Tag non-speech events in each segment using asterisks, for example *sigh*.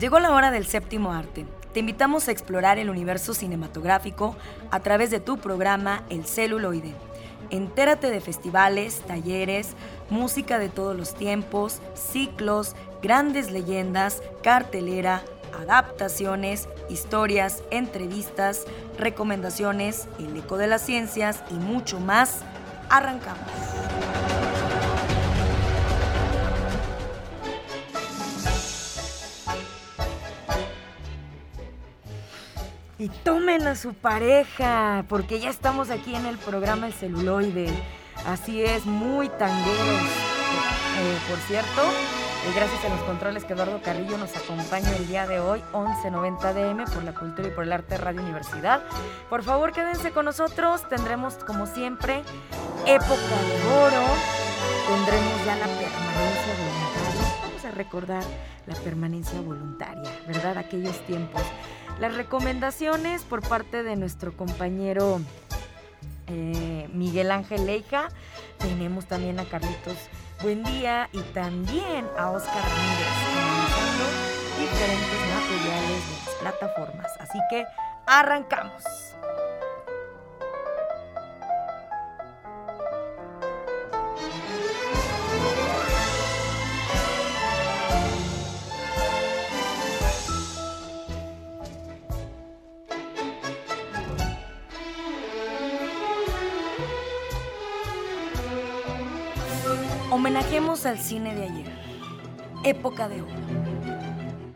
Llegó la hora del séptimo arte. Te invitamos a explorar el universo cinematográfico a través de tu programa El celuloide. Entérate de festivales, talleres, música de todos los tiempos, ciclos, grandes leyendas, cartelera, adaptaciones, historias, entrevistas, recomendaciones, el eco de las ciencias y mucho más. Arrancamos. Y tomen a su pareja, porque ya estamos aquí en el programa El celuloide. Así es, muy tangueros. Eh, por cierto, eh, gracias a los controles que Eduardo Carrillo nos acompaña el día de hoy, 1190 DM, por la cultura y por el arte Radio Universidad. Por favor, quédense con nosotros. Tendremos, como siempre, época de oro. Tendremos ya la permanencia voluntaria. Vamos a recordar la permanencia voluntaria, ¿verdad? Aquellos tiempos las recomendaciones por parte de nuestro compañero eh, Miguel Ángel Leija. Tenemos también a Carlitos Buen Día y también a Oscar Ramírez diferentes materiales de las plataformas. Así que arrancamos. Homenajemos al cine de ayer. Época de oro.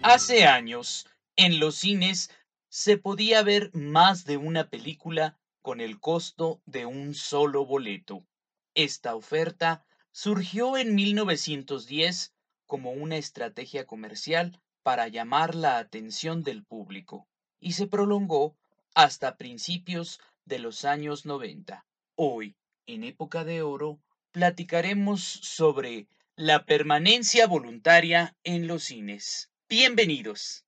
Hace años, en los cines se podía ver más de una película con el costo de un solo boleto. Esta oferta surgió en 1910 como una estrategia comercial para llamar la atención del público y se prolongó hasta principios de los años 90. Hoy, en época de oro, platicaremos sobre la permanencia voluntaria en los cines. Bienvenidos.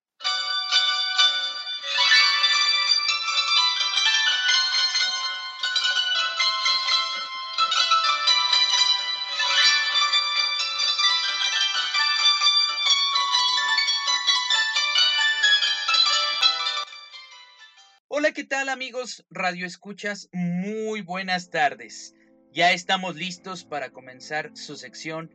Hola, ¿qué tal amigos Radio Escuchas? Muy buenas tardes. Ya estamos listos para comenzar su sección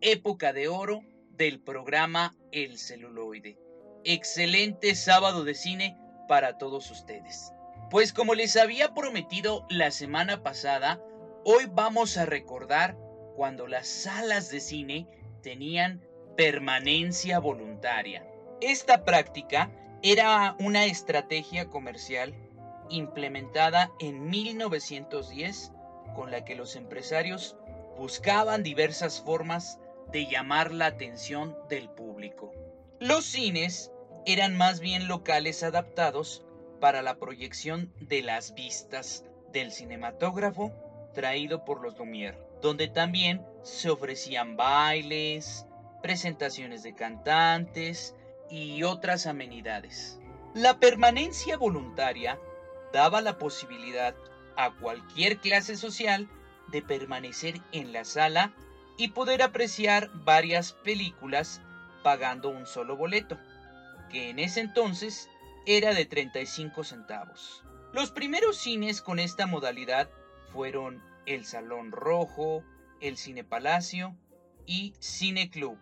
Época de Oro del programa El celuloide. Excelente sábado de cine para todos ustedes. Pues como les había prometido la semana pasada, hoy vamos a recordar cuando las salas de cine tenían permanencia voluntaria. Esta práctica era una estrategia comercial implementada en 1910 con la que los empresarios buscaban diversas formas de llamar la atención del público. Los cines eran más bien locales adaptados para la proyección de las vistas del cinematógrafo traído por los Lumière, donde también se ofrecían bailes, presentaciones de cantantes y otras amenidades. La permanencia voluntaria daba la posibilidad a cualquier clase social de permanecer en la sala y poder apreciar varias películas pagando un solo boleto, que en ese entonces era de 35 centavos. Los primeros cines con esta modalidad fueron el Salón Rojo, el Cine Palacio y Cine Club.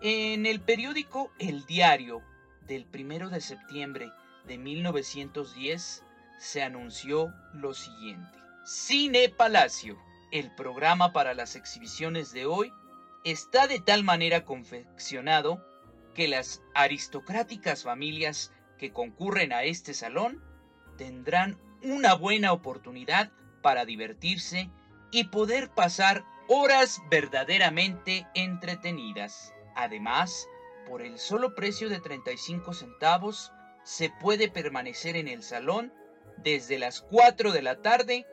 En el periódico El Diario del 1 de septiembre de 1910 se anunció lo siguiente. Cine Palacio, el programa para las exhibiciones de hoy, está de tal manera confeccionado que las aristocráticas familias que concurren a este salón tendrán una buena oportunidad para divertirse y poder pasar horas verdaderamente entretenidas. Además, por el solo precio de 35 centavos, se puede permanecer en el salón desde las 4 de la tarde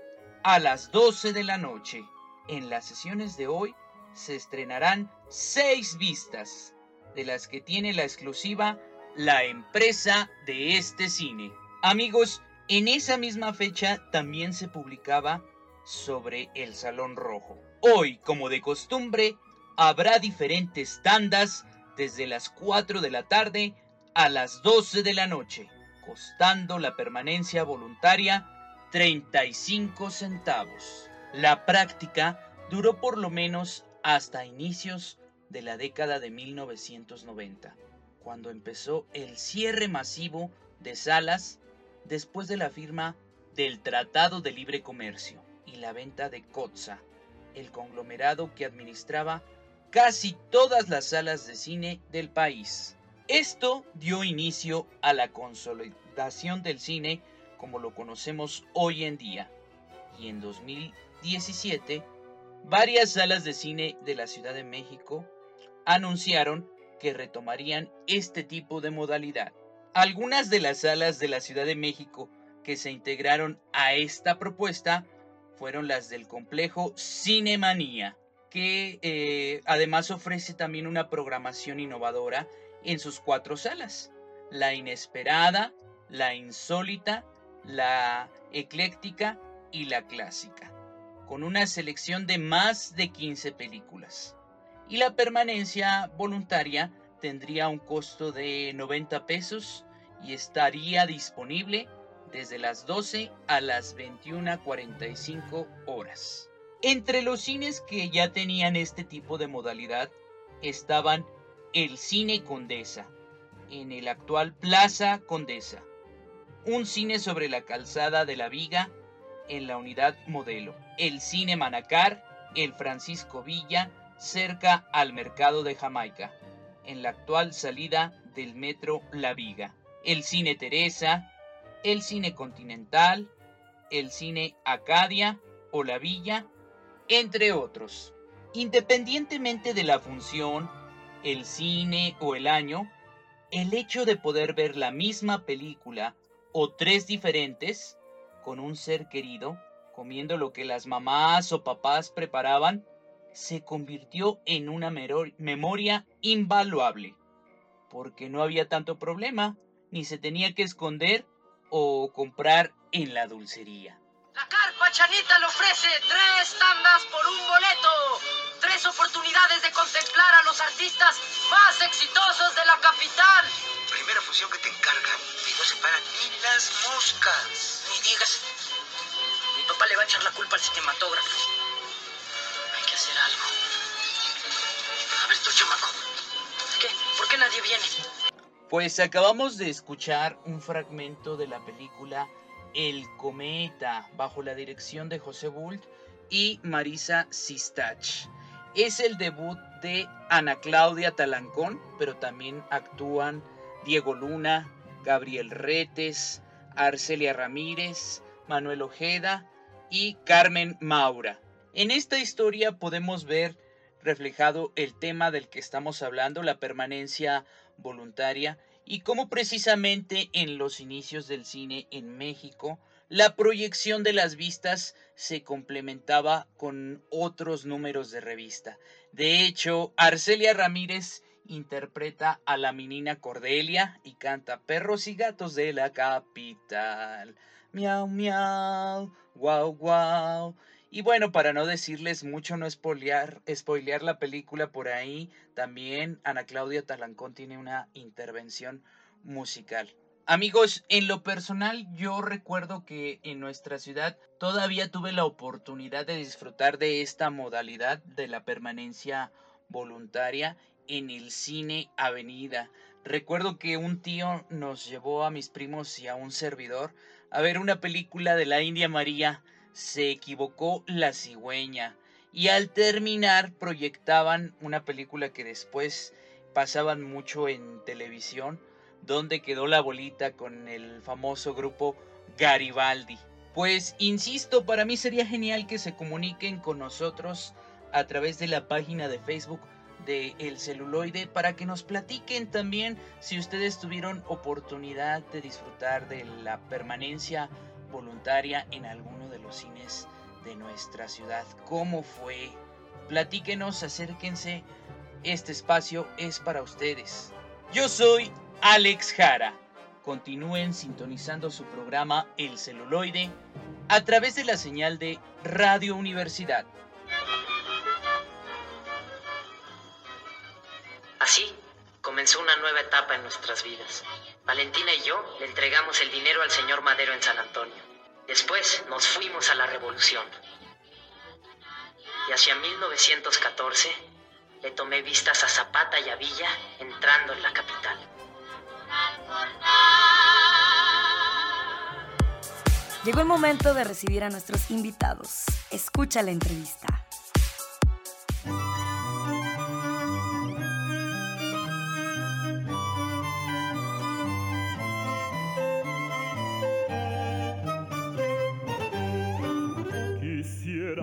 a las 12 de la noche. En las sesiones de hoy se estrenarán seis vistas, de las que tiene la exclusiva la empresa de este cine. Amigos, en esa misma fecha también se publicaba sobre el Salón Rojo. Hoy, como de costumbre, habrá diferentes tandas desde las 4 de la tarde a las 12 de la noche, costando la permanencia voluntaria 35 centavos. La práctica duró por lo menos hasta inicios de la década de 1990, cuando empezó el cierre masivo de salas después de la firma del Tratado de Libre Comercio y la venta de Kotza, el conglomerado que administraba casi todas las salas de cine del país. Esto dio inicio a la consolidación del cine como lo conocemos hoy en día. Y en 2017, varias salas de cine de la Ciudad de México anunciaron que retomarían este tipo de modalidad. Algunas de las salas de la Ciudad de México que se integraron a esta propuesta fueron las del complejo Cinemanía, que eh, además ofrece también una programación innovadora en sus cuatro salas. La inesperada, la insólita, la ecléctica y la clásica, con una selección de más de 15 películas. Y la permanencia voluntaria tendría un costo de 90 pesos y estaría disponible desde las 12 a las 21.45 horas. Entre los cines que ya tenían este tipo de modalidad estaban el Cine Condesa, en el actual Plaza Condesa, un cine sobre la calzada de la Viga en la unidad modelo, el Cine Manacar, el Francisco Villa, cerca al mercado de Jamaica, en la actual salida del metro La Viga, el Cine Teresa, el Cine Continental, el Cine Acadia o La Villa, entre otros. Independientemente de la función, el cine o el año, el hecho de poder ver la misma película o tres diferentes con un ser querido, comiendo lo que las mamás o papás preparaban, se convirtió en una memoria invaluable, porque no había tanto problema, ni se tenía que esconder o comprar en la dulcería. La carpa Chanita le ofrece tres tandas por un boleto, tres oportunidades de contemplar a los artistas más exitosos de la capital. Primera función que te encargan y no se paran ni las moscas. Ni digas, mi papá le va a echar la culpa al cinematógrafo. Hay que hacer algo. A ver tú, chamaco. ¿Qué? ¿Por qué nadie viene? Pues acabamos de escuchar un fragmento de la película El Cometa bajo la dirección de José Bult y Marisa Sistach. Es el debut de Ana Claudia Talancón, pero también actúan Diego Luna, Gabriel Retes, Arcelia Ramírez, Manuel Ojeda y Carmen Maura. En esta historia podemos ver reflejado el tema del que estamos hablando, la permanencia voluntaria y cómo precisamente en los inicios del cine en México la proyección de las vistas se complementaba con otros números de revista. De hecho, Arcelia Ramírez interpreta a la menina Cordelia y canta Perros y gatos de la capital. Miau, miau, guau, guau. Y bueno, para no decirles mucho, no spoilear, spoilear la película por ahí, también Ana Claudia Talancón tiene una intervención musical. Amigos, en lo personal yo recuerdo que en nuestra ciudad todavía tuve la oportunidad de disfrutar de esta modalidad de la permanencia voluntaria en el cine Avenida. Recuerdo que un tío nos llevó a mis primos y a un servidor a ver una película de la India María se equivocó la cigüeña y al terminar proyectaban una película que después pasaban mucho en televisión, donde quedó la bolita con el famoso grupo Garibaldi. Pues insisto, para mí sería genial que se comuniquen con nosotros a través de la página de Facebook de El Celuloide para que nos platiquen también si ustedes tuvieron oportunidad de disfrutar de la permanencia voluntaria en alguno de los cines de nuestra ciudad. ¿Cómo fue? Platíquenos, acérquense. Este espacio es para ustedes. Yo soy Alex Jara. Continúen sintonizando su programa El celuloide a través de la señal de Radio Universidad. Así, comenzó una nueva etapa en nuestras vidas. Valentina y yo le entregamos el dinero al señor Madero en San Antonio. Después nos fuimos a la revolución. Y hacia 1914 le tomé vistas a Zapata y a Villa entrando en la capital. Llegó el momento de recibir a nuestros invitados. Escucha la entrevista.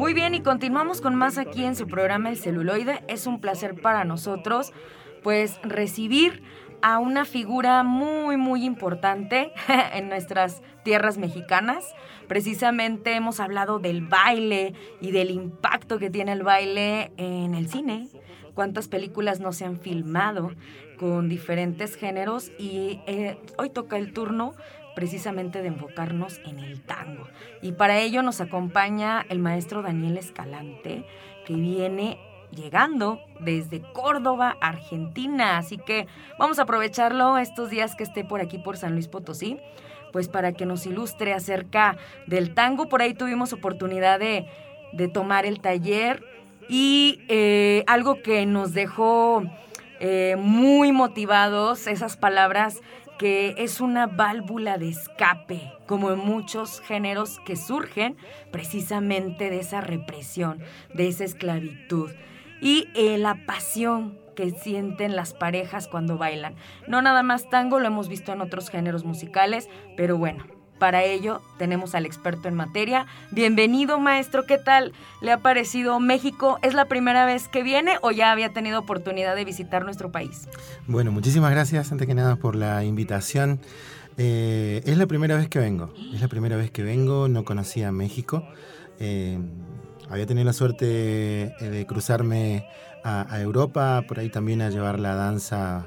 Muy bien, y continuamos con más aquí en su programa El celuloide. Es un placer para nosotros, pues, recibir a una figura muy, muy importante *laughs* en nuestras tierras mexicanas. Precisamente hemos hablado del baile y del impacto que tiene el baile en el cine. Cuántas películas no se han filmado con diferentes géneros y eh, hoy toca el turno precisamente de enfocarnos en el tango. Y para ello nos acompaña el maestro Daniel Escalante, que viene llegando desde Córdoba, Argentina. Así que vamos a aprovecharlo estos días que esté por aquí, por San Luis Potosí, pues para que nos ilustre acerca del tango. Por ahí tuvimos oportunidad de, tomar el taller y eh, algo que nos dejó eh, muy motivados, esas palabras que es una válvula de escape, como en muchos géneros que surgen precisamente de esa represión, de esa esclavitud y eh, la pasión que sienten las parejas cuando bailan. No nada más tango, lo hemos visto en otros géneros musicales, pero bueno, para ello tenemos al experto en materia. Bienvenido maestro, ¿qué tal le ha parecido México? ¿Es la primera vez que viene o ya había tenido oportunidad de visitar nuestro país? Bueno, muchísimas gracias antes que nada por la invitación. Eh, es la primera vez que vengo, es la primera vez que vengo, no conocía México. Eh, había tenido la suerte eh, de cruzarme a, Europa, por ahí también a llevar la danza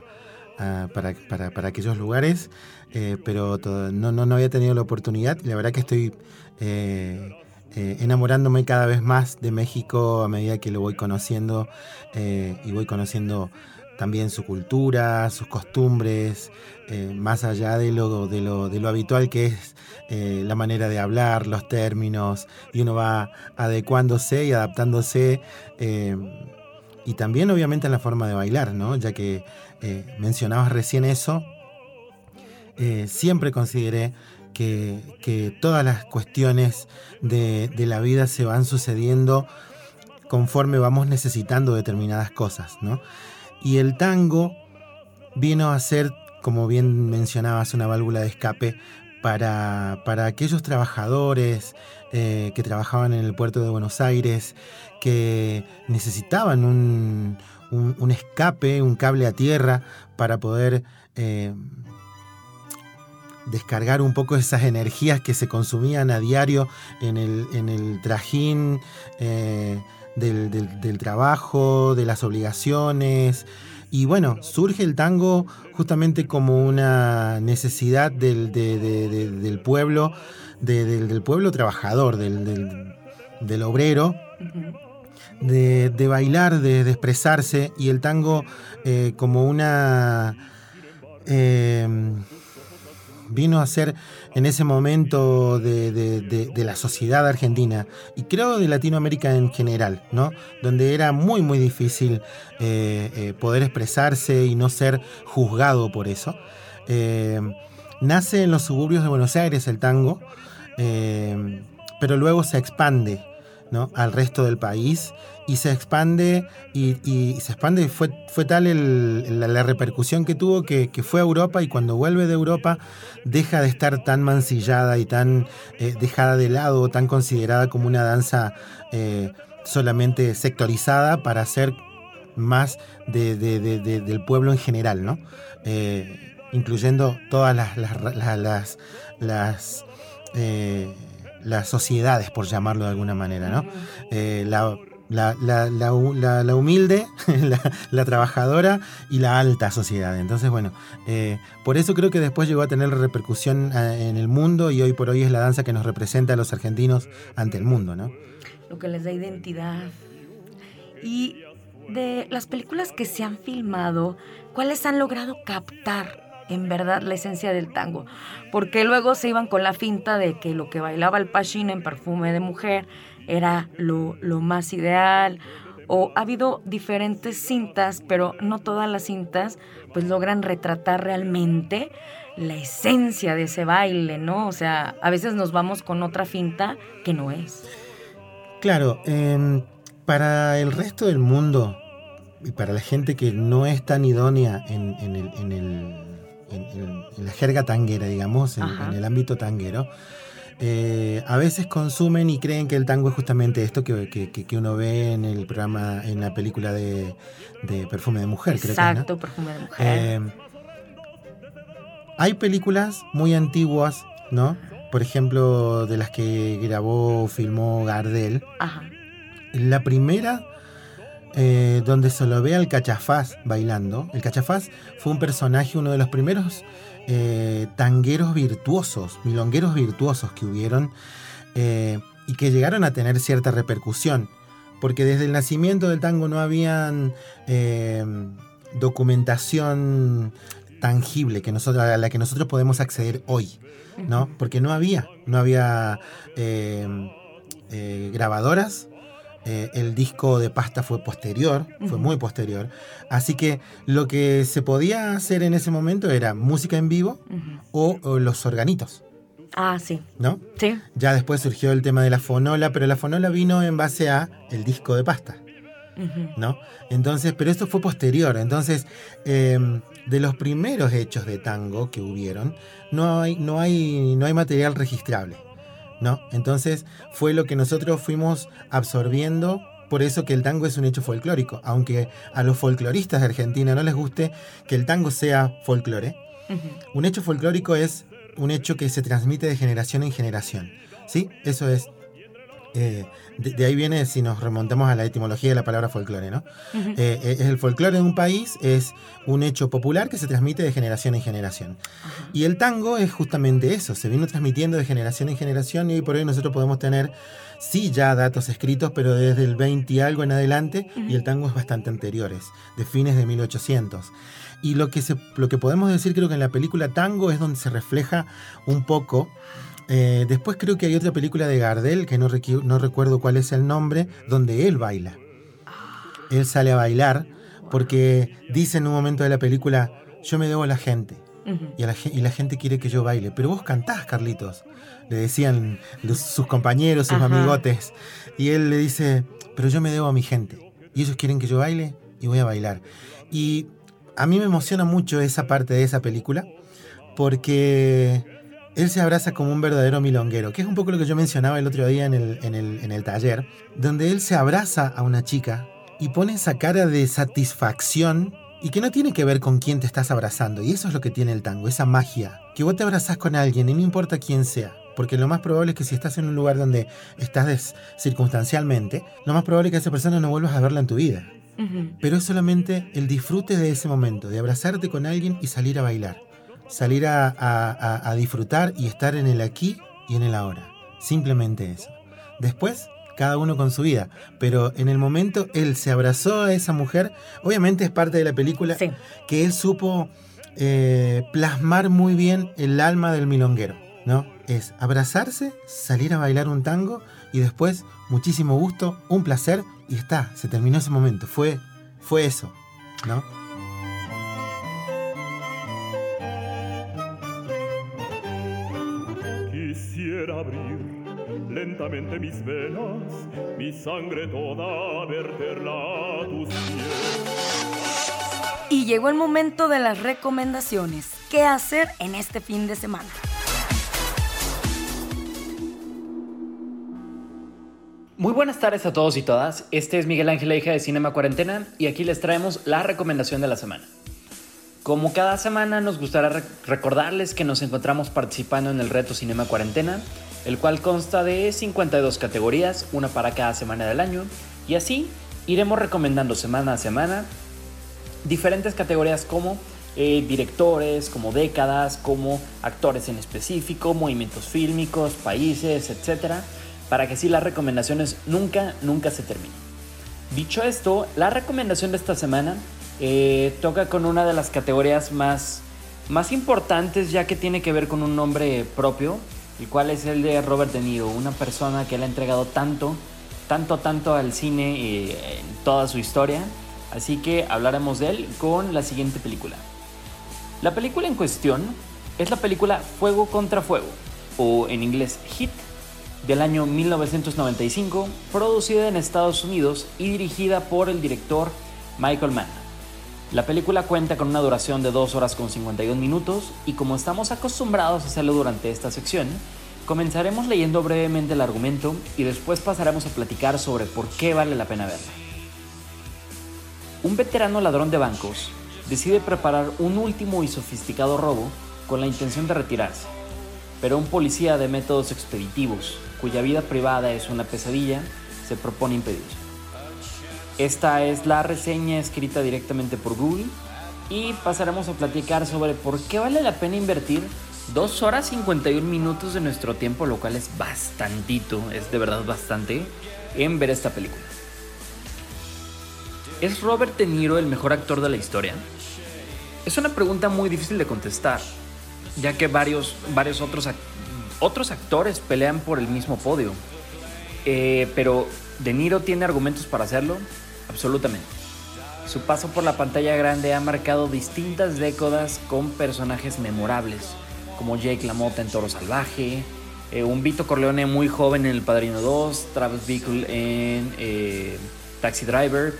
ah, para, para, aquellos lugares, eh, pero no, no, no, había tenido la oportunidad y la verdad que estoy eh, enamorándome cada vez más de México a medida que lo voy conociendo y voy conociendo también su cultura, sus costumbres, eh, más allá de lo, de lo, de lo habitual que es eh, la manera de hablar, los términos, y uno va adecuándose y adaptándose, eh, y también obviamente en la forma de bailar, ¿no? ya que mencionabas recién eso, siempre consideré que, que, todas las cuestiones de, de la vida se van sucediendo conforme vamos necesitando determinadas cosas, ¿no? Y el tango vino a ser, como bien mencionabas, una válvula de escape para, aquellos trabajadores eh, que trabajaban en el puerto de Buenos Aires, que necesitaban un, escape, un cable a tierra para poder eh, descargar un poco esas energías que se consumían a diario en el, trajín. Eh, del, trabajo, de las obligaciones. Y bueno, surge el tango justamente como una necesidad del, del pueblo, del, pueblo trabajador, del, obrero, de, bailar, de, expresarse, y el tango eh, como una... Eh, vino a ser en ese momento de, la sociedad argentina y creo de Latinoamérica en general, ¿no? Donde era muy, muy difícil eh, eh, poder expresarse y no ser juzgado por eso. Eh, nace en los suburbios de Buenos Aires el tango, pero luego se expande ¿no? al resto del país y se expande y, se expande fue, fue tal la, repercusión que tuvo que, fue a Europa y cuando vuelve de Europa deja de estar tan mancillada y tan eh, dejada de lado, tan considerada como una danza eh, solamente sectorizada para ser más del pueblo en general, ¿no? Eh, incluyendo todas las, las, las sociedades, por llamarlo de alguna manera, ¿no? la, la, la, la, humilde, *laughs* la, trabajadora y la alta sociedad. Entonces, bueno, eh, por eso creo que después llegó a tener repercusión eh, en el mundo y hoy por hoy es la danza que nos representa a los argentinos ante el mundo, ¿no? Lo que les da identidad. Y de las películas que se han filmado, ¿cuáles han logrado captar en verdad la esencia del tango? Porque luego se iban con la finta de que lo que bailaba el Pachín en perfume de mujer era lo, lo más ideal o ha habido diferentes cintas, pero no todas las cintas pues logran retratar realmente la esencia de ese baile, ¿no? O sea, a veces nos vamos con otra finta que no es. Claro, em, para el resto del mundo y para la gente que no es tan idónea en, la jerga tanguera, digamos, en el ámbito tanguero, eh, a veces consumen y creen que el tango es justamente esto que, uno ve en el programa, en la película de, Perfume de Mujer, Exacto, Perfume de Mujer. Eh, hay películas muy antiguas, ¿no? Por ejemplo, de las que grabó, filmó Gardel. Ajá. La primera, eh, donde se lo ve al cachafaz bailando. El cachafaz fue un personaje, uno de los primeros eh, tangueros virtuosos, milongueros virtuosos que hubieron eh, y que llegaron a tener cierta repercusión. Porque desde el nacimiento del tango no habían eh, documentación tangible que nosotros, a la que nosotros podemos acceder hoy, ¿no? Porque no había, no había grabadoras, eh, el disco de pasta fue posterior, fue muy posterior. Así que lo que se podía hacer en ese momento era música en vivo o, los organitos. Ah, sí. ¿No? Sí. Ya después surgió el tema de la fonola, pero la fonola vino en base a el disco de pasta. ¿No? Entonces, pero esto fue posterior. Entonces, em, de los primeros hechos de tango que hubieron, no hay, no hay, no hay material registrable. ¿No? Entonces fue lo que nosotros fuimos absorbiendo, por eso que el tango es un hecho folclórico, aunque a los folcloristas de Argentina no les guste que el tango sea folclore. Un hecho folclórico es un hecho que se transmite de generación en generación, ¿sí? Eso es eh, de, ahí viene, si nos remontamos a la etimología de la palabra folclore, ¿no? Eh, eh, el folclore de un país es un hecho popular que se transmite de generación en generación. Y el tango es justamente eso, se vino transmitiendo de generación en generación y hoy por hoy nosotros podemos tener, sí, ya datos escritos, pero desde el 20 y algo en adelante, y el tango es bastante anteriores, de fines de 1800. Y lo que, se, lo que podemos decir creo que en la película Tango es donde se refleja un poco eh, después creo que hay otra película de Gardel, que no, no recuerdo cuál es el nombre, donde él baila. Él sale a bailar porque dice en un momento de la película, yo me debo a la gente. y, la, gente quiere que yo baile. Pero vos cantás, Carlitos. Le decían sus compañeros, sus amigotes. Y él le dice, pero yo me debo a mi gente. Y ellos quieren que yo baile y voy a bailar. Y a mí me emociona mucho esa parte de esa película porque él se abraza como un verdadero milonguero, que es un poco lo que yo mencionaba el otro día en el, en el, taller, donde él se abraza a una chica y pone esa cara de satisfacción y que no tiene que ver con quién te estás abrazando. Y eso es lo que tiene el tango, esa magia. Que vos te abrazás con alguien y no importa quién sea. Porque lo más probable es que si estás en un lugar donde estás circunstancialmente, lo más probable es que esa persona no vuelvas a verla en tu vida. Pero es solamente el disfrute de ese momento, de abrazarte con alguien y salir a bailar salir a, disfrutar y estar en el aquí y en el ahora. Simplemente eso. Después, cada uno con su vida. Pero en el momento él se abrazó a esa mujer, obviamente es parte de la película que él supo eh, plasmar muy bien el alma del milonguero. ¿no? Es abrazarse, salir a bailar un tango y después muchísimo gusto, un placer y está, se terminó ese momento. Fue, fue eso. ¿no? Lentamente mis venas, mi sangre toda verterla a tus pies. Y llegó el momento de las recomendaciones. ¿Qué hacer en este fin de semana? Muy buenas tardes a todos y todas. Este es Miguel Ángel hija de Cinema Cuarentena y aquí les traemos la recomendación de la semana. Como cada semana nos gustará recordarles que nos encontramos participando en el reto Cinema Cuarentena, el cual consta de 52 categorías, una para cada semana del año, y así iremos recomendando semana a semana diferentes categorías como eh, directores, como décadas, como actores en específico, movimientos fílmicos, países, etc. Para que así las recomendaciones nunca, nunca se terminen. Dicho esto, la recomendación de esta semana eh, toca con una de las categorías más, más importantes ya que tiene que ver con un nombre propio, el cual es el de Robert De Niro, una persona que le ha entregado tanto, tanto, tanto al cine eh, en toda su historia. Así que hablaremos de él con la siguiente película. La película en cuestión es la película Fuego contra Fuego, o en inglés Hit, del año 1995, producida en Estados Unidos y dirigida por el director Michael Mann. La película cuenta con una duración de 2 horas con 51 minutos y como estamos acostumbrados a hacerlo durante esta sección, comenzaremos leyendo brevemente el argumento y después pasaremos a platicar sobre por qué vale la pena verla. Un veterano ladrón de bancos decide preparar un último y sofisticado robo con la intención de retirarse, pero un policía de métodos expeditivos, cuya vida privada es una pesadilla, se propone impedirlo. Esta es la reseña escrita directamente por Google y pasaremos a platicar sobre por qué vale la pena invertir 2 horas 51 minutos de nuestro tiempo, lo cual es bastantito, es de verdad bastante, en ver esta película. ¿Es Robert De Niro el mejor actor de la historia? Es una pregunta muy difícil de contestar, ya que varios, varios otros, otros actores pelean por el mismo podio. Eh, pero ¿De Niro tiene argumentos para hacerlo? Absolutamente. Su paso por la pantalla grande ha marcado distintas décadas con personajes memorables, como Jake LaMotta en Toro Salvaje, eh, un Vito Corleone muy joven en El Padrino 2, Travis Bickle en eh, Taxi Driver,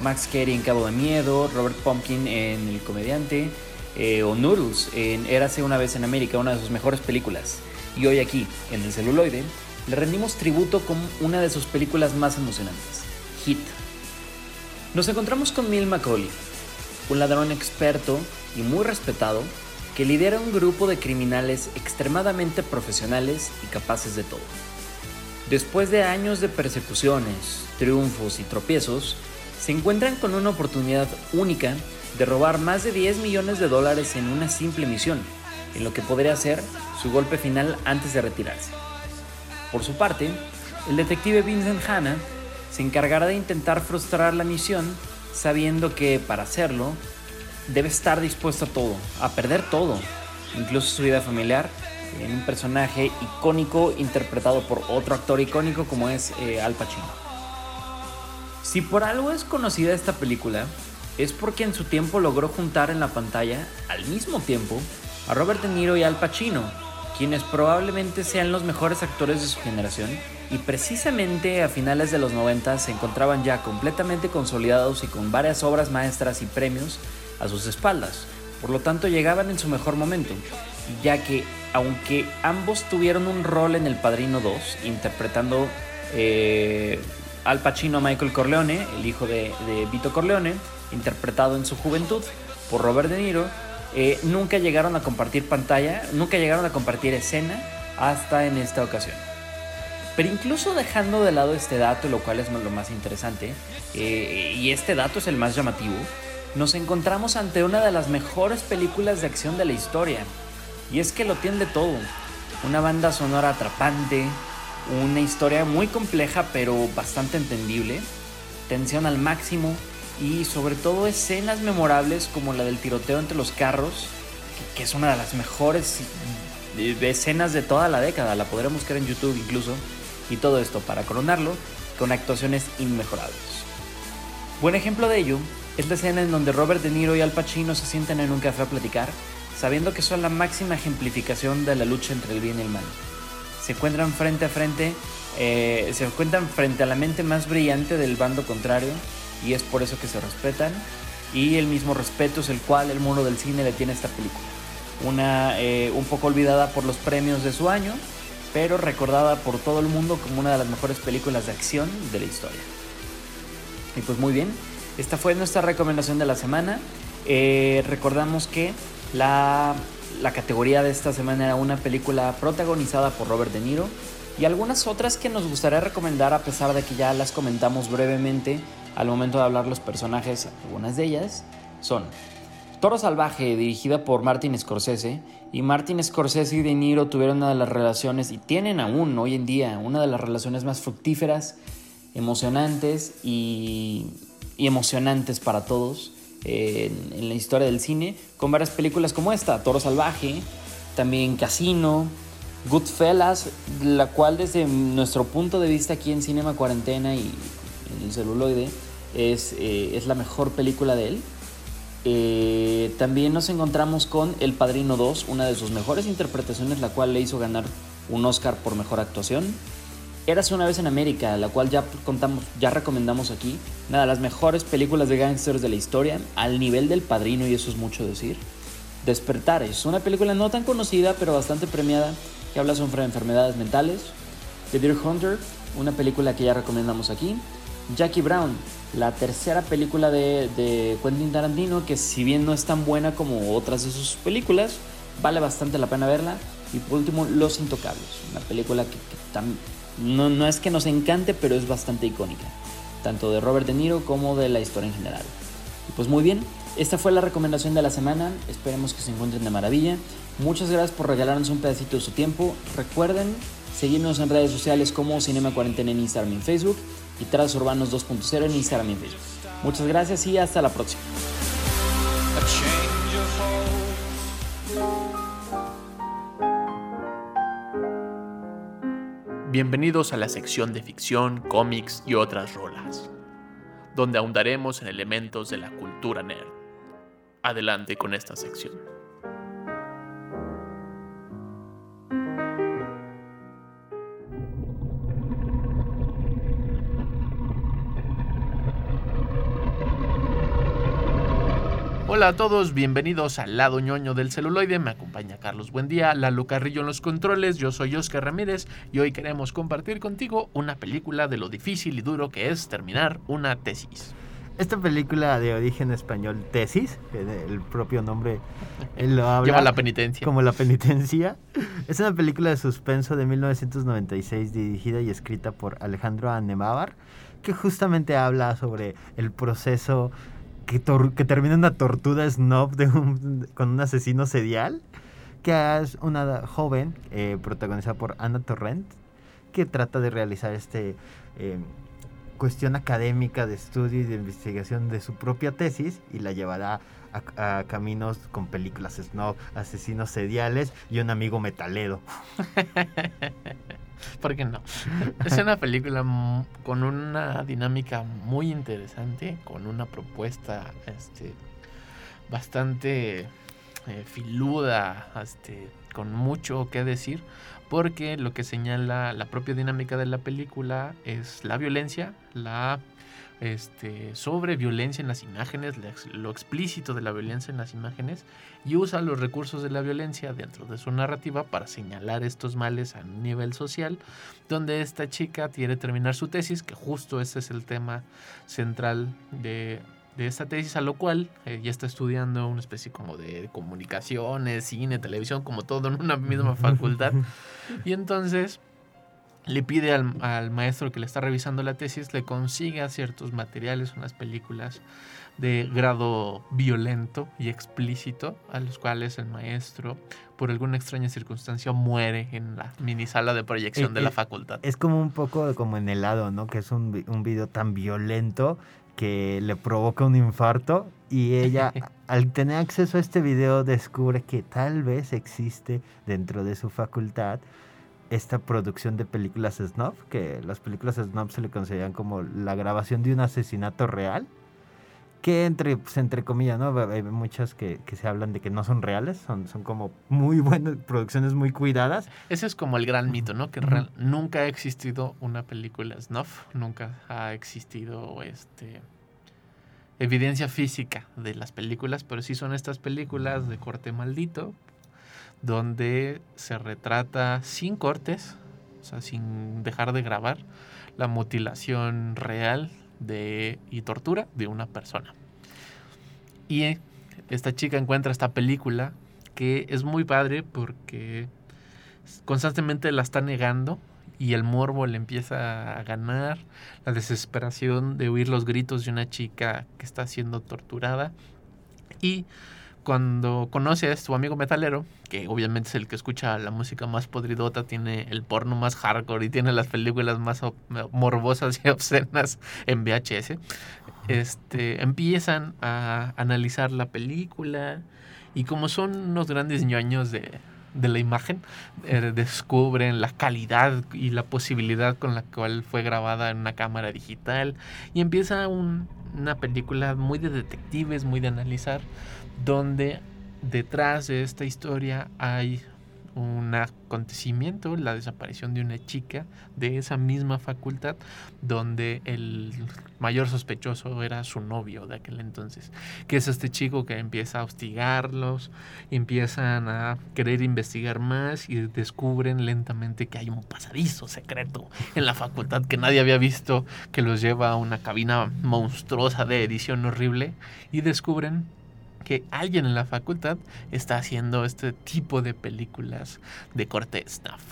Max Carey en Cabo de Miedo, Robert Pumpkin en El Comediante, eh, o Noodles en Érase una vez en América, una de sus mejores películas. Y hoy aquí, en el celuloide, le rendimos tributo con una de sus películas más emocionantes, Hit. Nos encontramos con Mil McCauley, un ladrón experto y muy respetado que lidera un grupo de criminales extremadamente profesionales y capaces de todo. Después de años de persecuciones, triunfos y tropiezos, se encuentran con una oportunidad única de robar más de 10 millones de dólares en una simple misión, en lo que podría ser su golpe final antes de retirarse. Por su parte, el detective Vincent Hanna se encargará de intentar frustrar la misión sabiendo que para hacerlo debe estar dispuesto a todo, a perder todo, incluso su vida familiar, en un personaje icónico interpretado por otro actor icónico como es eh, Al Pacino. Si por algo es conocida esta película, es porque en su tiempo logró juntar en la pantalla al mismo tiempo a Robert De Niro y Al Pacino, quienes probablemente sean los mejores actores de su generación y precisamente a finales de los 90 se encontraban ya completamente consolidados y con varias obras maestras y premios a sus espaldas. Por lo tanto llegaban en su mejor momento, ya que aunque ambos tuvieron un rol en El Padrino 2, interpretando eh, al Pacino Michael Corleone, el hijo de, Vito Corleone, interpretado en su juventud por Robert De Niro, eh, nunca llegaron a compartir pantalla, nunca llegaron a compartir escena hasta en esta ocasión. Pero incluso dejando de lado este dato, lo cual es lo más interesante, eh, y este dato es el más llamativo, nos encontramos ante una de las mejores películas de acción de la historia. Y es que lo tiene todo. Una banda sonora atrapante, una historia muy compleja pero bastante entendible, tensión al máximo y sobre todo escenas memorables como la del tiroteo entre los carros, que, es una de las mejores eh, escenas de toda la década, la podremos buscar en YouTube incluso. Y todo esto para coronarlo con actuaciones inmejorables. Buen ejemplo de ello es la escena en donde Robert De Niro y Al Pacino se sientan en un café a platicar, sabiendo que son la máxima ejemplificación de la lucha entre el bien y el mal. Se encuentran frente a frente, eh, se encuentran frente a la mente más brillante del bando contrario y es por eso que se respetan y el mismo respeto es el cual el mundo del cine le tiene a esta película. Una eh, un poco olvidada por los premios de su año, pero recordada por todo el mundo como una de las mejores películas de acción de la historia. Y pues muy bien, esta fue nuestra recomendación de la semana. Eh, recordamos que la, la categoría de esta semana era una película protagonizada por Robert De Niro y algunas otras que nos gustaría recomendar a pesar de que ya las comentamos brevemente al momento de hablar los personajes, algunas de ellas son Toro Salvaje, dirigida por Martin Scorsese, y Martin Scorsese y De Niro tuvieron una de las relaciones, y tienen aún hoy en día, una de las relaciones más fructíferas emocionantes y, emocionantes para todos en, en la historia del cine, con varias películas como esta, Toro Salvaje, también Casino, Goodfellas, la cual desde nuestro punto de vista aquí en Cinema Cuarentena y el celuloide es, eh, es la mejor película de él. Eh, también nos encontramos con El Padrino 2, una de sus mejores interpretaciones, la cual le hizo ganar un Oscar por mejor actuación. Érase una vez en América, la cual ya contamos, ya recomendamos aquí, una de las mejores películas de gangsters de la historia, al nivel del Padrino y eso es mucho decir. Despertar es una película no tan conocida pero bastante premiada que habla sobre enfermedades mentales. The Deer Hunter, una película que ya recomendamos aquí. Jackie Brown, la tercera película de, Quentin Tarantino, que si bien no es tan buena como otras de sus películas, vale bastante la pena verla. Y por último, Los Intocables, una película que, que no, no es que nos encante, pero es bastante icónica, tanto de Robert De Niro como de la historia en general. Y pues muy bien, esta fue la recomendación de la semana, esperemos que se encuentren de maravilla. Muchas gracias por regalarnos un pedacito de su tiempo. Recuerden seguirnos en redes sociales como Cinema Cuarentena en Instagram y Facebook y Tras Urbanos 2.0 en Instagram y Facebook. Muchas gracias y hasta la próxima. Bienvenidos a la sección de ficción, cómics y otras rolas, donde ahondaremos en elementos de la cultura nerd. Adelante con esta sección. Hola a todos, bienvenidos al lado ñoño del celuloide. Me acompaña Carlos Buendía, Lalo Carrillo en los controles. Yo soy Oscar Ramírez y hoy queremos compartir contigo una película de lo difícil y duro que es terminar una tesis. Esta película de origen español, Tesis, el propio nombre él lo *laughs* habla. Lleva la penitencia. Como la penitencia. Es una película de suspenso de 1996 dirigida y escrita por Alejandro Anemávar, que justamente habla sobre el proceso que, que termina una tortura snob de un, con un asesino serial, que es una joven eh, protagonizada por Ana Torrent, que trata de realizar este eh, cuestión académica de estudio y de investigación de su propia tesis y la llevará a, a caminos con películas snob, asesinos seriales y un amigo metalero. *laughs* ¿Por qué no? *laughs* Es una película con una dinámica muy interesante, con una propuesta este, bastante eh, filuda, este, con mucho que decir, porque lo que señala la propia dinámica de la película es la violencia, la este, sobre violencia en las imágenes, lo explícito de la violencia en las imágenes, y usa los recursos de la violencia dentro de su narrativa para señalar estos males a nivel social, donde esta chica quiere terminar su tesis, que justo ese es el tema central de, de esta tesis, a lo cual ella está estudiando una especie como de comunicaciones, cine, televisión, como todo en una misma *laughs* facultad. Y entonces le pide al, al, maestro que le está revisando la tesis, le consiga ciertos materiales, unas películas de grado violento y explícito, a los cuales el maestro, por alguna extraña circunstancia, muere en la mini sala de proyección Eh, de la eh, facultad. Es como un poco como en helado, ¿no? Que es un, un video tan violento que le provoca un infarto y ella *laughs* al tener acceso a este video descubre que tal vez existe dentro de su facultad esta producción de películas snuff, que las películas snuff se le consideran como la grabación de un asesinato real, que entre, pues, entre comillas, ¿no? Hay muchas que, que se hablan de que no son reales, son, son como muy buenas, producciones muy cuidadas, Ese es como el gran mito, ¿no? Que real- nunca ha existido una película snuff, nunca ha existido este evidencia física de las películas, pero sí son estas películas de corte maldito, donde se retrata sin cortes, o sea, sin dejar de grabar, la mutilación real y tortura de una persona. Y esta chica encuentra esta película que es muy padre porque constantemente la está negando y el morbo le empieza a ganar, la desesperación de oír los gritos de una chica que está siendo torturada y cuando conoce a su amigo metalero, que obviamente es el que escucha la música más podridota, tiene el porno más hardcore y tiene las películas más morbosas y *laughs* obscenas en VHS, este, empiezan a analizar la película y como son unos grandes ñoños de, de la imagen, eh, descubren la calidad y la posibilidad con la cual fue grabada en una cámara digital y empieza un- una película muy de detectives, muy de analizar, donde detrás de esta historia hay un acontecimiento, la desaparición de una chica de esa misma facultad, donde el mayor sospechoso era su novio de aquel entonces, que es este chico que empieza a hostigarlos, empiezan a querer investigar más y descubren lentamente que hay un pasadizo secreto en la facultad que nadie había visto, que los lleva a una cabina monstruosa de edición horrible y descubren que alguien en la facultad está haciendo este tipo de películas de corte snuff.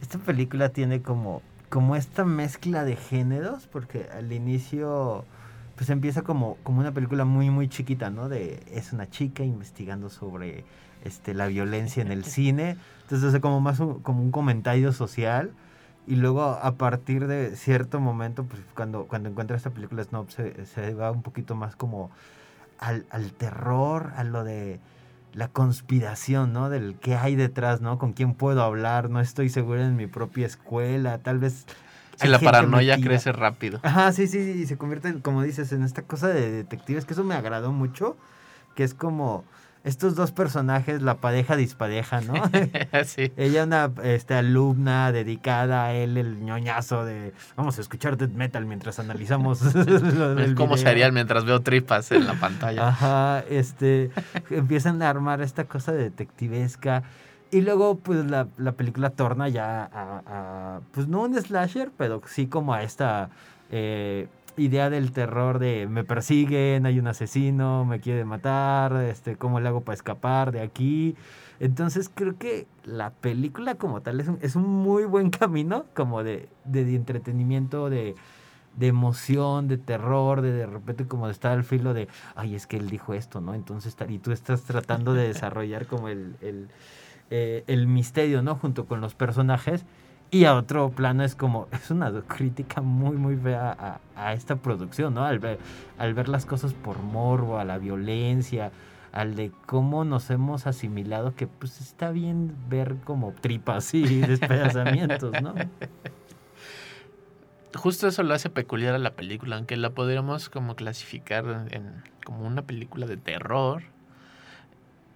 Esta película tiene como, como esta mezcla de géneros, porque al inicio pues empieza como, como una película muy muy chiquita, ¿no? De es una chica investigando sobre este la violencia en el *laughs* cine. Entonces es como más un, como un comentario social. Y luego a partir de cierto momento, pues cuando, cuando encuentra esta película Snob se, se va un poquito más como al, al terror, a lo de la conspiración, ¿no? Del qué hay detrás, ¿no? Con quién puedo hablar, no estoy seguro en mi propia escuela, tal vez... Si la paranoia metida. crece rápido. Ajá, sí, sí, sí, y se convierte, en, como dices, en esta cosa de detectives, que eso me agradó mucho, que es como estos dos personajes, la pareja dispareja, ¿no? *laughs* sí. Ella una este, alumna dedicada a él, el ñoñazo de vamos a escuchar death metal mientras analizamos *laughs* *laughs* Es como video". serial mientras veo tripas en la pantalla. Ajá, este, empiezan a armar esta cosa detectivesca. Y luego, pues, la, la película torna ya a, a, pues, no un slasher, pero sí como a esta eh, idea del terror de me persiguen, hay un asesino, me quiere matar, este, ¿cómo le hago para escapar de aquí? Entonces creo que la película como tal es un, es un muy buen *laughs* camino como de, de, de entretenimiento, de, de emoción, de terror, de de repente como de estar al filo de, ay, es que él dijo esto, ¿no? Entonces, y tú estás tratando de *laughs* desarrollar como el, el, eh, el misterio, ¿no? Junto con los personajes. Y a otro plano es como, *laughs* es una crítica muy, muy fea a, a esta producción, ¿no? Al ver, al ver las cosas por morbo, a la violencia, al de cómo nos hemos asimilado que pues está bien ver como tripas y *laughs* despedazamientos, ¿no? Justo eso lo hace peculiar a la película, aunque la podríamos como clasificar en, como una película de terror.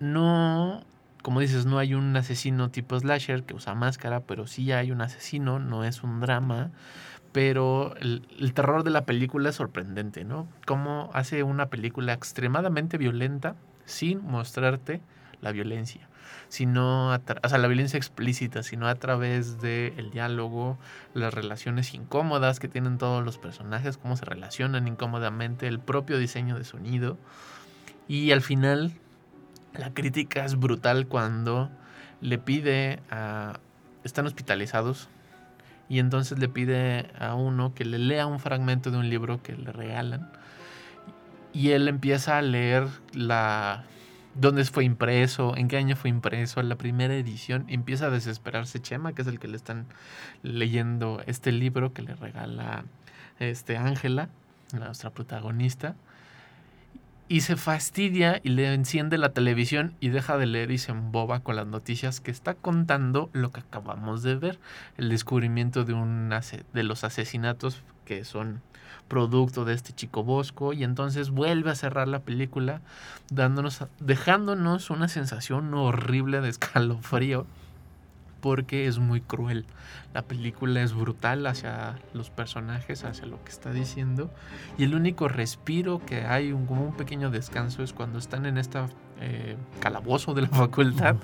No, como dices, no hay un asesino tipo slasher que usa máscara, pero sí hay un asesino, no es un drama. Pero el, terror de la película es sorprendente, ¿no? Cómo hace una película extremadamente violenta sin mostrarte la violencia sino a o sea, la violencia explícita, sino a través del el diálogo, las relaciones incómodas que tienen todos los personajes, cómo se relacionan incómodamente, el propio diseño de sonido. Y al final, la crítica es brutal cuando le pide a... Están hospitalizados y entonces le pide a uno que le lea un fragmento de un libro que le regalan. Y él empieza a leer la dónde fue impreso, en qué año fue impreso, la primera edición. Empieza a desesperarse Chema, que es el que le están leyendo este libro que le regala este Ángela, nuestra protagonista. Y se fastidia y le enciende la televisión y deja de leer y se emboba con las noticias que está contando lo que acabamos de ver. El descubrimiento de, un de los asesinatos que son producto de este chico Bosco. Y entonces vuelve a cerrar la película dándonos, dejándonos una sensación horrible de *laughs* escalofrío porque es muy cruel. La película es brutal hacia los personajes, hacia lo que está diciendo. Y el único respiro que hay, un, como un pequeño descanso, es cuando están en esta eh, calabozo de la *laughs* facultad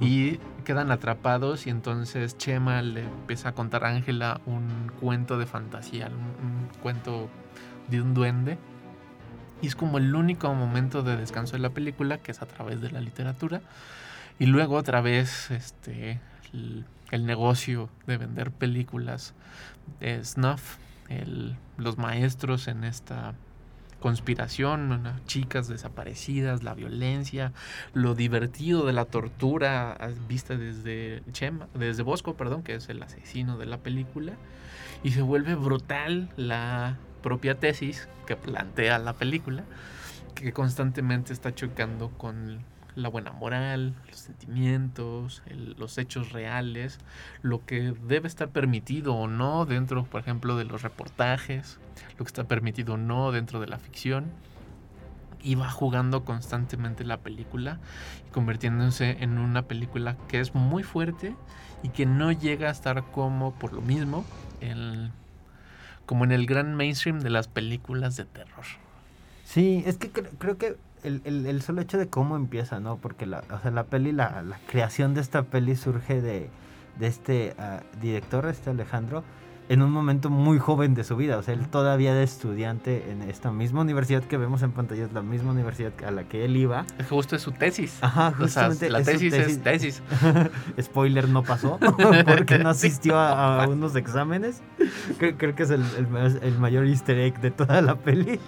y quedan atrapados y entonces Chema le empieza a contar a Ángela un cuento de fantasía, un, un cuento de un duende. Y es como el único momento de descanso de la película, que es a través de la literatura. Y luego otra vez este, el, negocio de vender películas de snuff, los maestros en esta conspiración, chicas desaparecidas, la violencia, lo divertido de la tortura vista desde Chema, desde Bosco, perdón, que es el asesino de la película, y se vuelve brutal la propia tesis que plantea la película, que constantemente está chocando con la buena moral, los sentimientos, los hechos reales, lo que debe estar permitido o no dentro, por ejemplo, de los reportajes, lo que está permitido o no dentro de la ficción. Y va jugando constantemente la película y convirtiéndose en una película que es muy fuerte y que no llega a estar como, por lo mismo, el- como en el gran mainstream de las películas de terror. Sí, es que cre- creo que el, el- el solo hecho de cómo empieza, ¿no? Porque la, o sea, la peli, la, la creación de esta peli surge de, de este ah, director, este Alejandro, en un momento muy joven de su vida. O sea, él todavía de estudiante en esta misma universidad que vemos en pantalla, es la misma universidad a la que él iba. Es justo es su tesis. Ajá, O sea, justamente. la es su tesis, es tesis. *laughs* Spoiler, no pasó *laughs* porque no asistió a, a unos exámenes. Creo, creo que es el, el el mayor easter egg de toda la peli.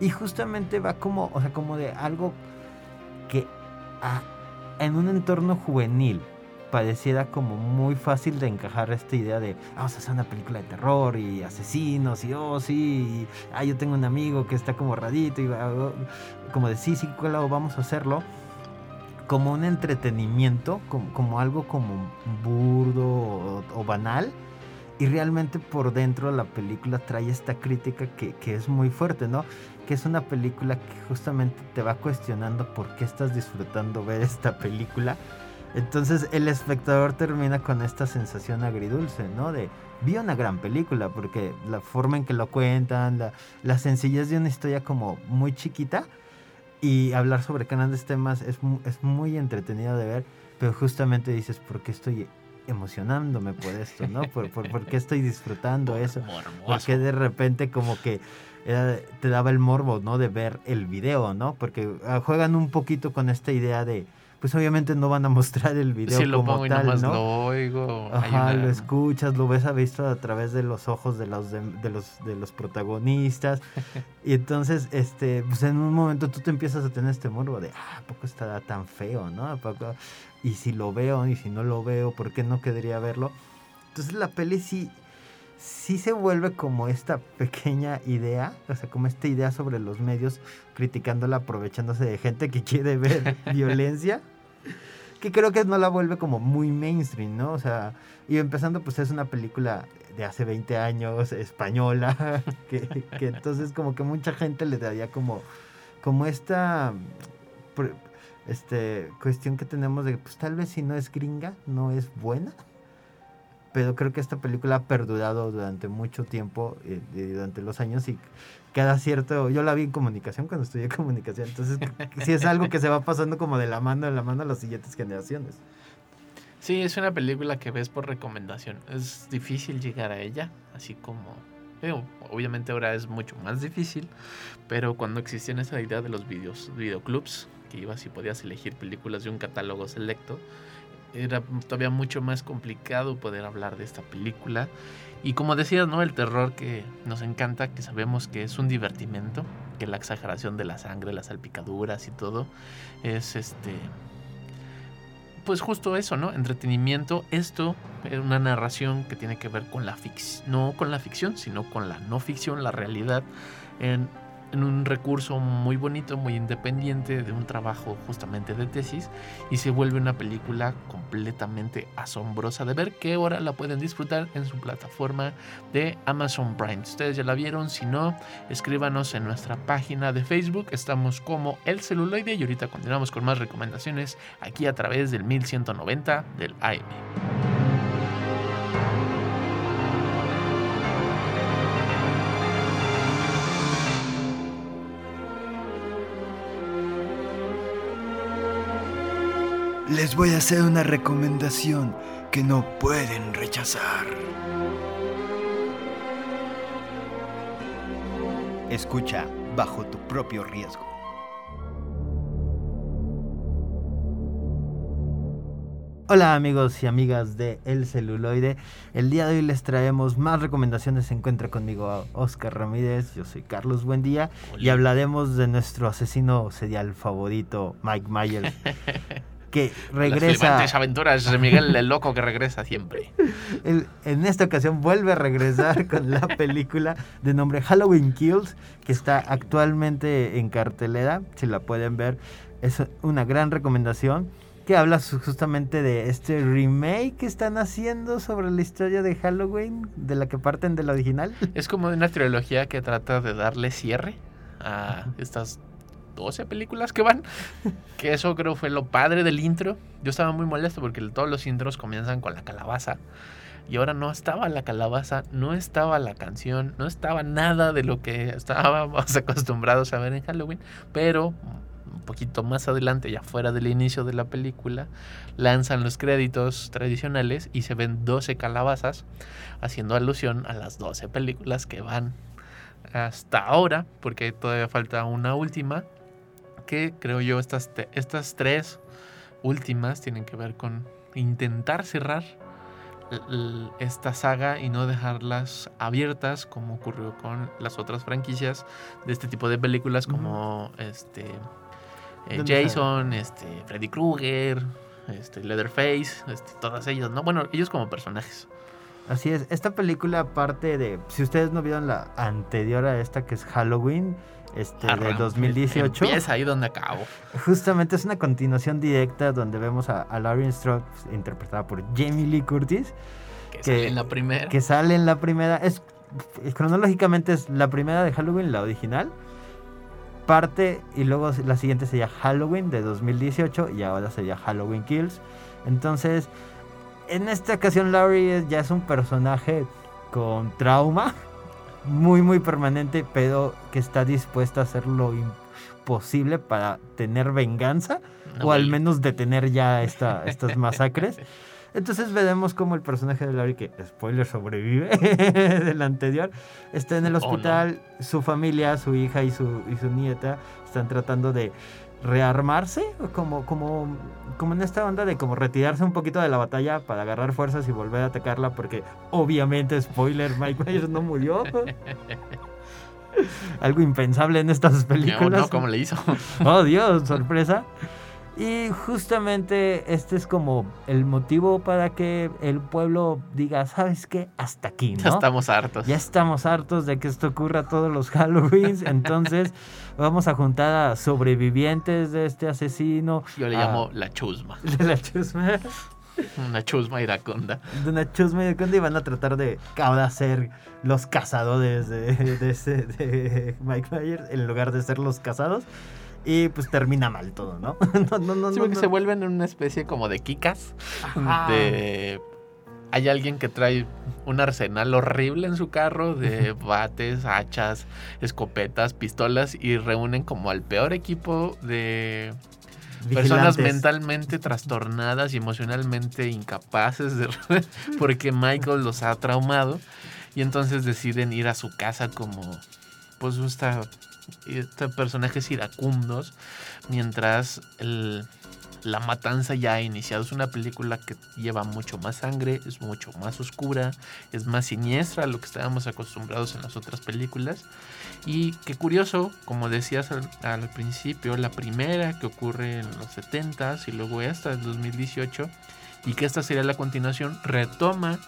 Y justamente va como, o sea, como de algo que en un entorno juvenil pareciera como muy fácil de encajar esta idea de vamos a hacer una película de terror y asesinos y oh sí, ah, yo tengo un amigo que está como radito y oh", como de sí, sí, claro, vamos a hacerlo como un entretenimiento, como, como algo como burdo o, o banal. Y realmente por dentro la película trae esta crítica que, que es muy fuerte, ¿no? Que es una película que justamente te va cuestionando por qué estás disfrutando ver esta película. Entonces el espectador termina con esta sensación agridulce, ¿no? De vi una gran película, porque la forma en que lo cuentan, la, la sencillez de una historia como muy chiquita, y hablar sobre grandes temas es, es muy entretenido de ver, pero justamente dices, ¿por qué estoy emocionándome por esto, no? ¿Por, por, por qué estoy disfrutando eso? Porque de repente como que era- te daba el morbo, ¿no? De ver el video, ¿no? Porque ah, juegan un poquito con esta idea de, pues obviamente no van a mostrar el video Si lo como pongo y tal, nomás ¿no? lo oigo. Ajá, una- lo escuchas, lo ves visto a través de los ojos de los de, de los de los protagonistas. *laughs* y entonces, este, pues en un momento tú te empiezas a tener este morbo de, ah, ¿a poco estará tan feo, no? ¿A poco? Y si lo veo, y si no lo veo, ¿por qué no querría verlo? Entonces la peli sí, sí se vuelve como esta pequeña idea, o sea, como esta idea sobre los medios, criticándola, aprovechándose de gente que quiere ver *laughs* violencia que creo que no la vuelve como muy mainstream, ¿no? O sea, y empezando pues es una película de hace 20 años, española, *laughs* que, que entonces como que mucha gente le daría como, como esta este, cuestión que tenemos de pues tal vez si no es gringa, no es buena. Pero creo que esta película ha perdurado durante mucho tiempo, eh, durante los años y cada cierto, yo la vi en comunicación cuando estudié comunicación, entonces sí es algo que se va pasando como de la mano en la mano a las siguientes generaciones. Sí, es una película que ves por recomendación. Es difícil llegar a ella, así como... obviamente ahora es mucho más difícil, pero cuando existía esa idea de los videos, videoclubs, que ibas y podías elegir películas de un catálogo selecto, era todavía mucho más complicado poder hablar de esta película. Y como decías, ¿no? El terror que nos encanta, que sabemos que es un divertimento, que la exageración de la sangre, las salpicaduras y todo, es este pues justo eso, ¿no? Entretenimiento. Esto es una narración que tiene que ver con la ficción, no con la ficción, sino con la no ficción, la realidad, en, en un recurso muy bonito, muy independiente de un trabajo justamente de tesis y se vuelve una película completamente asombrosa de ver que ahora la pueden disfrutar en su plataforma de Amazon Prime. Ustedes ya la vieron, si no, escríbanos en nuestra página de Facebook, estamos como El Celuloide y ahorita continuamos con más recomendaciones aquí a través del 1190 del AM. Les voy a hacer una recomendación que no pueden rechazar. Escucha bajo tu propio riesgo. Hola amigos y amigas de El Celuloide. El día de hoy les traemos más recomendaciones. Se encuentra conmigo Oscar Ramírez, yo soy Carlos Buendía y hablaremos de nuestro asesino serial favorito, Mike Myers. *laughs* que regresa. Las aventuras de Miguel el Loco que regresa siempre. *laughs* El- en esta ocasión vuelve a regresar *laughs* con la película de nombre Halloween Kills, que está actualmente en cartelera. Si la pueden ver, es una gran recomendación. Que habla justamente de este remake que están haciendo sobre la historia de Halloween, de la que parten de la original. Es como una trilogía que trata de darle cierre a estas 12 películas que van. Que eso creo fue lo padre del intro. Yo estaba muy molesto porque todos los intros comienzan con la calabaza. Y ahora no estaba la calabaza, no estaba la canción, no estaba nada de lo que estábamos *laughs* acostumbrados a ver en Halloween. Pero un poquito más adelante, ya fuera del inicio de la película, lanzan los créditos tradicionales y se ven 12 calabazas, haciendo alusión a las 12 películas que van hasta ahora, porque todavía falta una última, que creo yo estas, estas tres últimas tienen que ver con intentar cerrar esta saga y no dejarlas abiertas como ocurrió con las otras franquicias de este tipo de películas como este eh, ¿Dónde Jason, este Freddy Krueger, este Leatherface, este, todas ellas, ¿no? Bueno, ellos como personajes. Así es, esta película parte de, si ustedes no vieron la anterior a esta que es Halloween, este, de Arran- 2018. Empieza ahí donde acabo. Justamente es una continuación directa donde vemos a, a Lauren Strode interpretada por Jamie Lee Curtis Que, Que- sale en la primera. que sale en la primera es cronológicamente es la primera de Halloween la original parte y luego la siguiente sería Halloween de 2018 y ahora sería Halloween Kills entonces en esta ocasión Laurie es- ya es un personaje con trauma muy muy permanente pero que está dispuesta a hacer lo imposible para tener venganza No, o al menos detener ya esta, *laughs* estas masacres. Entonces veremos cómo el personaje de Laurie, que spoiler sobrevive *laughs* del anterior, está en el Oh, no. hospital, su familia, su hija y su, y su nieta están tratando de rearmarse, como, como, como en esta onda de como retirarse un poquito de la batalla para agarrar fuerzas y volver a atacarla, porque obviamente, spoiler, Mike Myers no murió. *laughs* Algo impensable en estas películas. no, ¿cómo le hizo? *laughs* Oh Dios, sorpresa. Y justamente este es como el motivo para que el pueblo diga, ¿sabes qué? Hasta aquí, Ya ¿no? estamos hartos. Ya estamos hartos de que esto ocurra todos los Halloweens, *laughs* entonces vamos a juntar a sobrevivientes de este asesino. Yo le a- llamo la chusma. *laughs* la chusma, Una chusma iraconda. de una chusma y de y van a tratar de ahora ser los cazadores de, de, ese- de Mike Myers en lugar de ser los cazados. Y pues termina mal todo, ¿no? *laughs* no, no, no, Sí, no, se vuelven una especie como de kikas. Ajá. De... Hay alguien que trae un arsenal horrible en su carro de bates, hachas, escopetas, pistolas y reúnen como al peor equipo de personas mentalmente trastornadas y emocionalmente incapaces de porque Michael los ha traumado y entonces deciden ir a su casa como pues esta, este personajes iracundos mientras el- la matanza ya ha iniciado. Es una película que lleva mucho más sangre, es mucho más oscura, es más siniestra a lo que estábamos acostumbrados en las otras películas. Y qué curioso, como decías al, al principio, la primera que ocurre en los 70s y luego esta del 2018, y que esta sería la continuación, retoma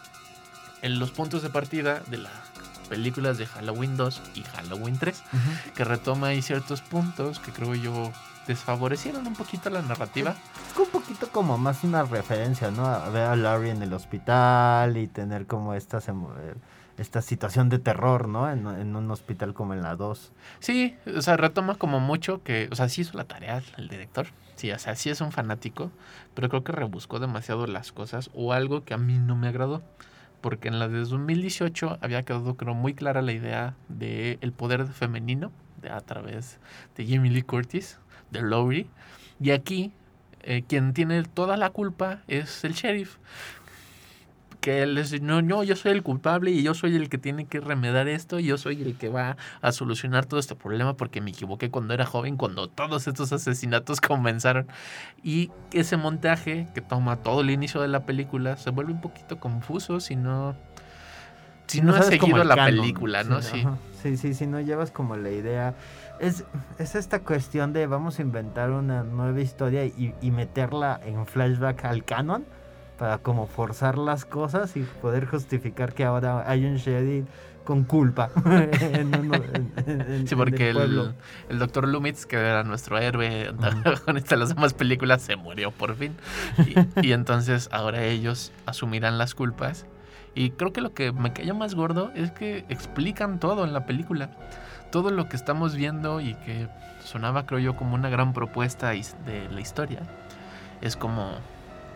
en los puntos de partida de las películas de Halloween 2 y Halloween 3, Ujú. que retoma ahí ciertos puntos que creo yo desfavorecieron un poquito la narrativa. Un poquito como más una referencia, ¿no? A ver a Larry en el hospital y tener como esta, semo- eh, esta situación de terror, ¿no? En, en un hospital como en la 2. Sí, o sea, retoma como mucho que, o sea, sí hizo la tarea el director. Sí, o sea, sí es un fanático, pero creo que rebuscó demasiado las cosas o algo que a mí no me agradó. Porque en la de 2018 había quedado, creo, muy clara la idea del el poder femenino de, a través de Jamie Lee Curtis, de Lowry. Y aquí, eh, quien tiene toda la culpa es el sheriff. que él es, no, no, yo soy el culpable y yo soy el que tiene que remedar esto, y yo soy el que va a solucionar todo este problema porque me equivoqué cuando era joven, cuando todos estos asesinatos *laughs* comenzaron. Y ese montaje que toma todo el inicio de la película se vuelve un poquito confuso si no... Si no, has sabes como seguido la canon. película, ¿no? Sí. ajá. Sí, sí, si no llevas como la idea. Es, es esta cuestión de vamos a inventar una nueva historia y, y meterla en flashback al canon para como forzar las cosas y poder justificar que ahora hay un sheriff con culpa. *laughs* en uno- en- en- Sí, porque pueblo. el, el doctor Loomis, que era nuestro héroe antagonista de las demás películas, se murió por fin. Y, y entonces ahora ellos asumirán las culpas. Y creo que lo que me cayó más gordo es que explican todo en la película. Todo lo que estamos viendo y que sonaba, creo yo, como una gran propuesta de la historia. Es como,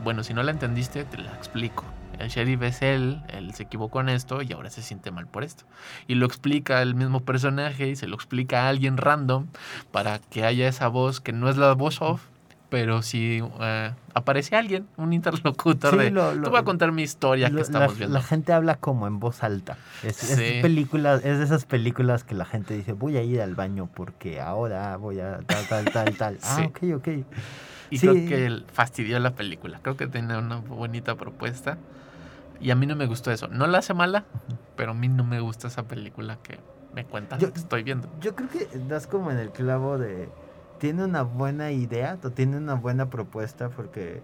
bueno, si no la entendiste, te la explico. El sheriff es él, él se equivocó en esto y ahora se siente mal por esto. Y lo explica el mismo personaje y se lo explica a alguien random para que haya esa voz que no es la voz off, pero si aparece alguien, un interlocutor Sí, de, lo- lo- tú voy a contar mi historia Lo- que estamos la, viendo. la gente habla como en voz alta. Es, es Sí. película- es de esas películas que la gente dice, voy a ir al baño porque ahora voy a tal, tal, tal, tal. *laughs* Ah, Sí. ok, ok. Y creo que fastidió la película. Creo que tiene una bonita propuesta. Y a mí no me gustó eso. No la hace mala, pero a mí no me gusta esa película que me cuenta Yo- lo que estoy viendo. Yo creo que das como en el clavo de... Tiene una buena idea, o tiene una buena propuesta porque...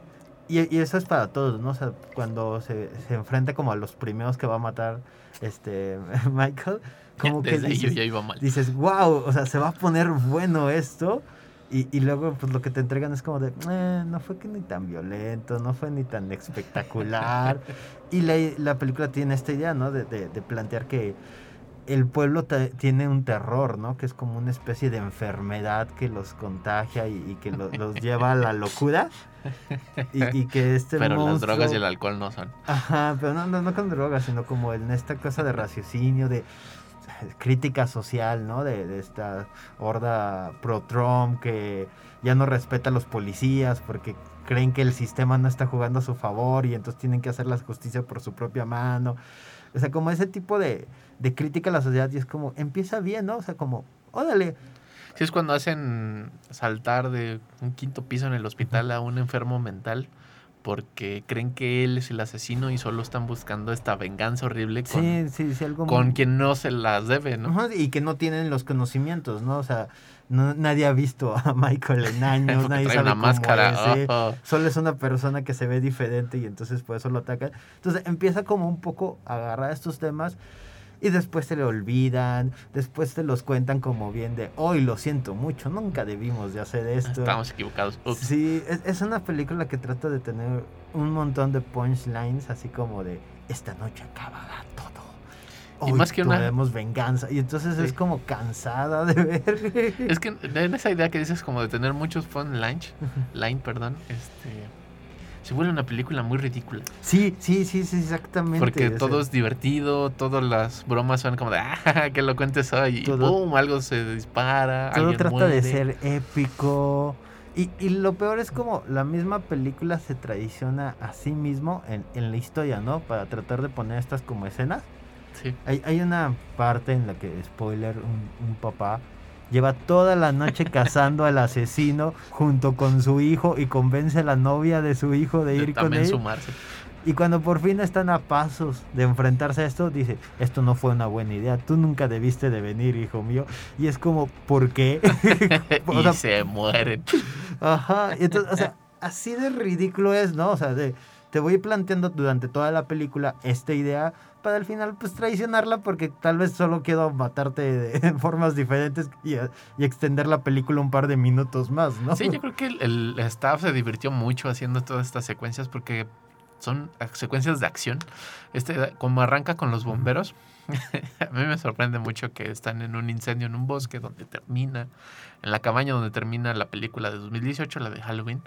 Y, y eso es para todos, ¿no? O sea, cuando se, se enfrenta como a los primeros que va a matar este *laughs* Michael, como que dices, ya iba mal. dices, wow, o sea, se va a poner bueno esto. Y, y luego, pues lo que te entregan es como de, "Eh, no fue que ni tan violento, no fue ni tan espectacular. *laughs* y la, la película tiene esta idea, ¿no? De, de- de plantear que el pueblo tiene un terror, ¿no? Que es como una especie de enfermedad que los contagia y, y que lo- los lleva a la locura. Y, y que este pero las drogas y el alcohol no son. Ajá, pero no, no, no con drogas, sino como en esta cosa de raciocinio, de crítica social, ¿no? De, de esta horda pro-Trump que ya no respeta a los policías porque creen que el sistema no está jugando a su favor y entonces tienen que hacer la justicia por su propia mano. O sea, como ese tipo de, de crítica a la sociedad y es como, empieza bien, ¿no? O sea, como, órale, Sí, es cuando hacen saltar de un quinto piso en el hospital a un enfermo mental porque creen que él es el asesino y solo están buscando esta venganza horrible con, sí, sí, sí, algo con muy- quien no se las debe, ¿no? Ajá, y que no tienen los conocimientos, ¿no? O sea, no- nadie ha visto a Michael en años, *laughs* nadie sabe una cómo máscara, es, ¿eh? Solo es una persona que se ve diferente y entonces por eso lo atacan. Entonces empieza como un poco a agarrar estos temas y después se le olvidan, después te los cuentan como bien de, hoy lo siento mucho, nunca debimos de hacer esto. Estamos equivocados. Ups. Sí, es, es una película que trata de tener un montón de punchlines, así como de, esta noche acabará todo. Y Hoy más que una- venganza. Y entonces es como cansada de ver. Es que en esa idea que dices como de tener muchos fun line, line, perdón, este se vuelve una película muy ridícula. Sí, sí, sí, sí, exactamente. Porque sea, todo es divertido, todas las bromas son como de, ah, que lo cuentes hoy, y Todo- boom, algo se dispara, Todo alguien trata de ser épico. Y, y lo peor es como la misma película se traiciona a sí mismo en, en la historia, ¿no? Para tratar de poner estas como escenas. Sí. Hay, hay una parte en la que, spoiler, un, un papá lleva toda la noche cazando al asesino junto con su hijo y convence a la novia de su hijo de de ir con él. sumarse. Y cuando por fin están a pasos de enfrentarse a esto, dice, esto no fue una buena idea, tú nunca debiste de venir, hijo mío. Y es como, ¿por qué? *laughs* *laughs* O y sea, se mueren. Ajá, entonces, o sea, así de ridículo es, ¿no? O sea, de, te voy planteando durante toda la película esta idea para al final pues traicionarla porque tal vez solo quiero matarte de *laughs* formas diferentes y, y extender la película un par de minutos más, ¿no? Sí, yo creo que el, el staff se divirtió mucho haciendo todas estas secuencias porque son secuencias de acción. Este, como arranca con los bomberos, *laughs* a mí me sorprende mucho que están en un incendio en un bosque donde termina, en la cabaña donde termina la película de 2018, la de Halloween.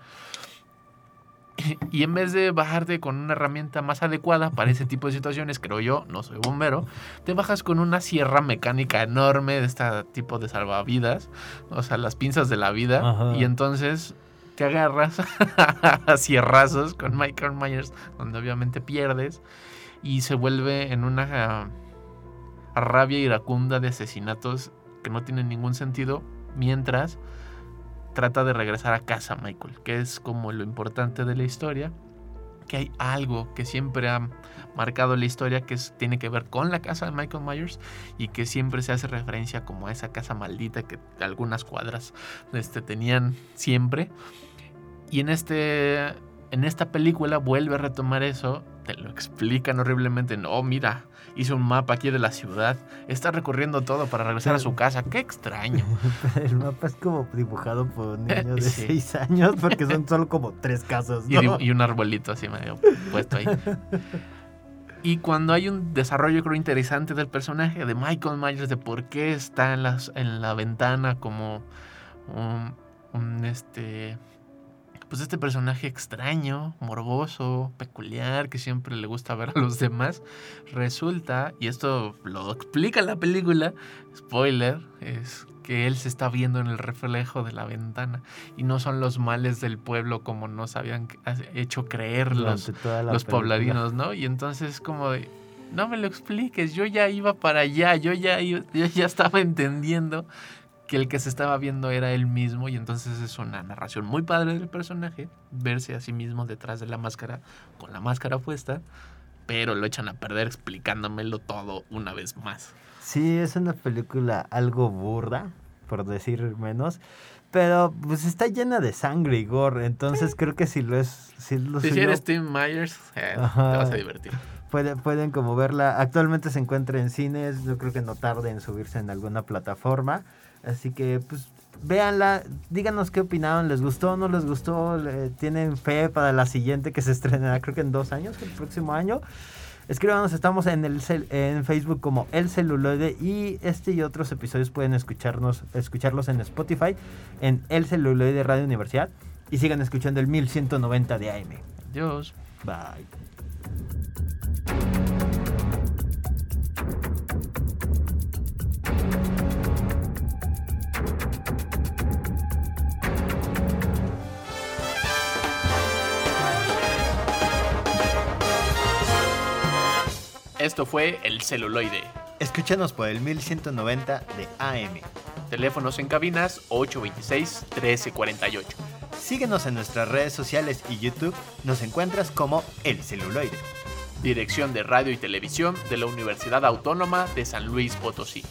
*coughs* Y en vez de bajarte con una herramienta más adecuada para ese tipo de situaciones, creo yo, no soy bombero, te bajas con una sierra mecánica enorme de este tipo de salvavidas, o sea, las pinzas de la vida, Ajá. y entonces te agarras *laughs* a sierrazos con Michael Myers, donde obviamente pierdes. y se vuelve en una ah, rabia iracunda de asesinatos que no tienen ningún sentido mientras trata de regresar a casa Michael, que es como lo importante de la historia, que hay algo que siempre ha marcado la historia que tiene que ver con la casa de Michael Myers y que siempre se hace referencia como a esa casa maldita que algunas cuadras este, tenían siempre. Y en este en esta película vuelve a retomar eso, te lo explican horriblemente, no, mira, hizo un mapa aquí de la ciudad, está recorriendo todo para regresar a su casa, qué extraño. *laughs* El mapa es como dibujado por un niño de *laughs* Sí. 6 años porque son solo como tres casas. Y, ¿no? y un arbolito así medio puesto ahí. *laughs* Y cuando hay un desarrollo creo interesante del personaje de Michael Myers, de por qué está en, las, en la ventana como un, un, este pues este personaje extraño, morboso, peculiar, que siempre le gusta ver a los demás, resulta, y esto lo explica la película, spoiler, es que él se está viendo en el reflejo de la ventana y no son los males del pueblo como nos habían hecho creer los, los pobladinos, ¿no? Y entonces como de, no me lo expliques, yo ya iba para allá, yo ya, yo ya estaba entendiendo que el que se estaba viendo era él mismo y entonces es una narración muy padre del personaje, verse a sí mismo detrás de la máscara con la máscara puesta, pero lo echan a perder explicándomelo todo una vez más. Sí, es una película algo burda, por decir menos. Pero pues está llena de sangre y gore. Entonces creo que si lo es. Si, lo Si suyo, eres Tim Myers, eh, te vas a divertir. puede- pueden como verla. Actualmente se encuentra en cines. Yo creo que no tarde en subirse en alguna plataforma. Así que pues véanla. Díganos qué opinaron. ¿Les gustó? ¿No les gustó? ¿Le- ¿Tienen fe para la siguiente que se estrenará creo que en dos años? El próximo año. Escríbanos, estamos en el cel- en Facebook como El Celuloide y este y otros episodios pueden escucharnos, escucharlos en Spotify en El Celuloide Radio Universidad y sigan escuchando el 1190 de AM. Adiós. Bye. Esto fue El Celuloide. Escúchanos por el 1190 de AM. Teléfonos en cabinas 826-1348. Síguenos en nuestras redes sociales y YouTube. Nos encuentras como El Celuloide. Dirección de Radio y Televisión de la Universidad Autónoma de San Luis Potosí.